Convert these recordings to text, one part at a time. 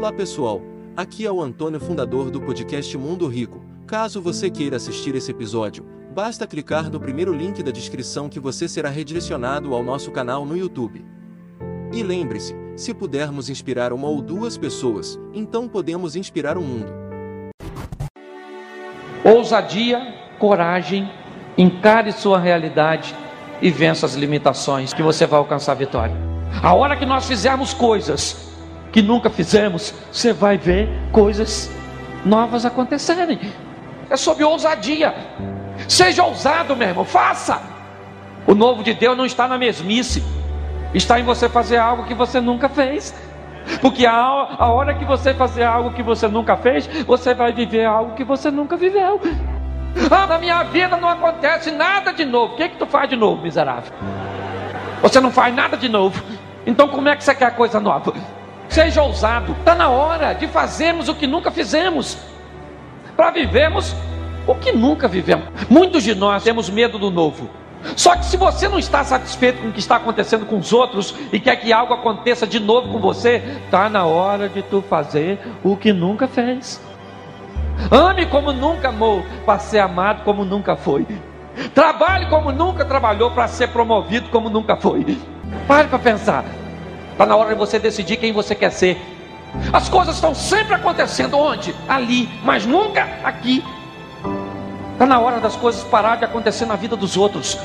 Olá pessoal, aqui é o Antônio, fundador do podcast Mundo Rico. Caso você queira assistir esse episódio, basta clicar no primeiro link da descrição que você será redirecionado ao nosso canal no YouTube. E lembre-se, se pudermos inspirar uma ou duas pessoas, então podemos inspirar o mundo. Ousadia, coragem, encare sua realidade e vença as limitações que você vai alcançar a vitória. A hora que nós fizermos coisas que nunca fizemos, você vai ver coisas novas acontecerem. É sobre ousadia. Seja ousado, meu irmão, faça. O novo de Deus não está na mesmice, está em você fazer algo que você nunca fez. Porque a, a hora que você fazer algo que você nunca fez, você vai viver algo que você nunca viveu. Ah, na minha vida não acontece nada de novo. O que, que tu faz de novo, miserável? Você não faz nada de novo. Então como é que você quer coisa nova? Seja ousado. Está na hora de fazermos o que nunca fizemos. Para vivermos o que nunca vivemos. Muitos de nós temos medo do novo. Só que se você não está satisfeito com o que está acontecendo com os outros e quer que algo aconteça de novo com você, está na hora de tu fazer o que nunca fez. Ame como nunca amou, para ser amado como nunca foi. Trabalhe como nunca trabalhou, para ser promovido como nunca foi. Pare para pensar. Está na hora de você decidir quem você quer ser. As coisas estão sempre acontecendo onde? Ali, mas nunca aqui. Está na hora das coisas parar de acontecer na vida dos outros.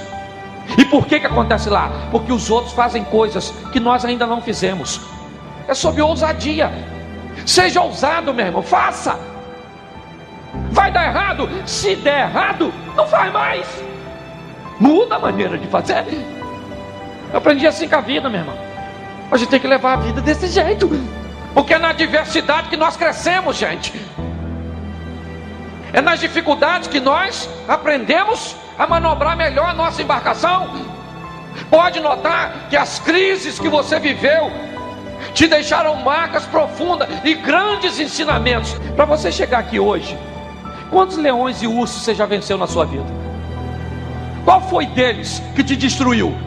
E por que, que acontece lá? Porque os outros fazem coisas que nós ainda não fizemos. É sobre ousadia. Seja ousado, meu irmão, faça. Vai dar errado? Se der errado, não faz mais. Muda a maneira de fazer. Eu aprendi assim com a vida, meu irmão. A gente tem que levar a vida desse jeito. Porque é na adversidade que nós crescemos, gente. É nas dificuldades que nós aprendemos a manobrar melhor a nossa embarcação. Pode notar que as crises que você viveu te deixaram marcas profundas e grandes ensinamentos para você chegar aqui hoje. Quantos leões e ursos você já venceu na sua vida? Qual foi deles que te destruiu?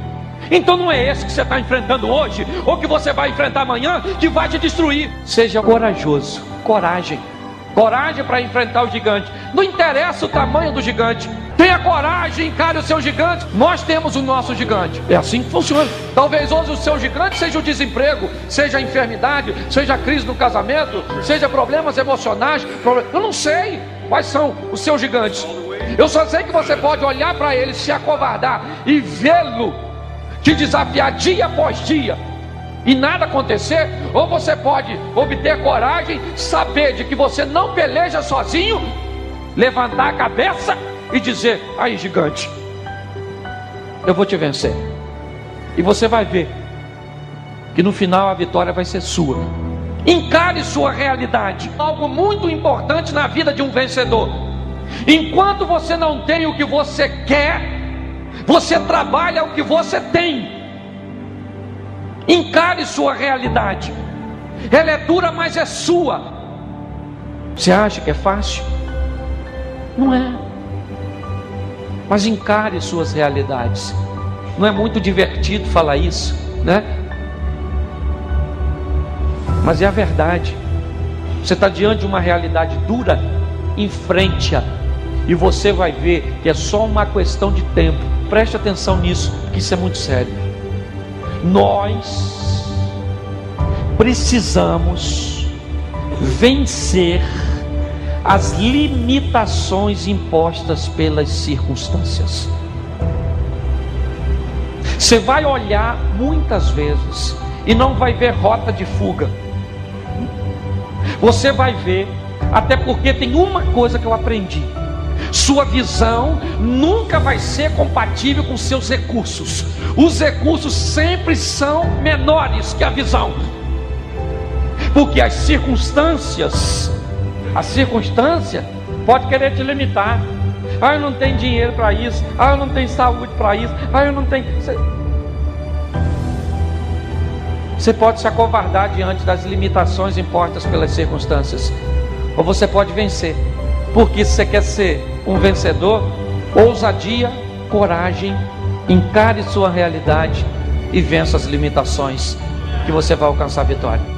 Então não é esse que você está enfrentando hoje, ou que você vai enfrentar amanhã, que vai te destruir. Seja corajoso, coragem, coragem para enfrentar o gigante. Não interessa o tamanho do gigante. Tenha coragem, encare o seu gigante. Nós temos o nosso gigante. É assim que funciona. Talvez hoje o seu gigante seja o desemprego, seja a enfermidade, seja a crise no casamento, seja problemas emocionais. Eu não sei quais são os seus gigantes. Eu só sei que você pode olhar para ele, se acovardar e vê-lo te desafiar dia após dia e nada acontecer, ou você pode obter coragem, saber de que você não peleja sozinho, levantar a cabeça e dizer: aí, gigante, eu vou te vencer. E você vai ver que no final a vitória vai ser sua. Encare sua realidade, algo muito importante na vida de um vencedor. Enquanto você não tem o que você quer, você trabalha o que você tem. Encare sua realidade. Ela é dura, mas é sua. Você acha que é fácil? Não é. Mas encare suas realidades. Não é muito divertido falar isso, né? Mas é a verdade. Você está diante de uma realidade dura, enfrente-a. E você vai ver que é só uma questão de tempo Preste atenção nisso, que isso é muito sério. Nós precisamos vencer as limitações impostas pelas circunstâncias. Você vai olhar muitas vezes e não vai ver rota de fuga. Você vai ver, até porque tem uma coisa que eu aprendi sua visão nunca vai ser compatível com seus recursos. Os recursos sempre são menores que a visão. Porque as circunstâncias, a circunstância pode querer te limitar. Ah, eu não tenho dinheiro para isso. Ah, eu não tenho saúde para isso. Ah, eu não tenho. Você pode se acovardar diante das limitações impostas pelas circunstâncias, ou você pode vencer, porque se você quer ser um vencedor, ousadia, coragem, encare sua realidade e vença as limitações, que você vai alcançar a vitória.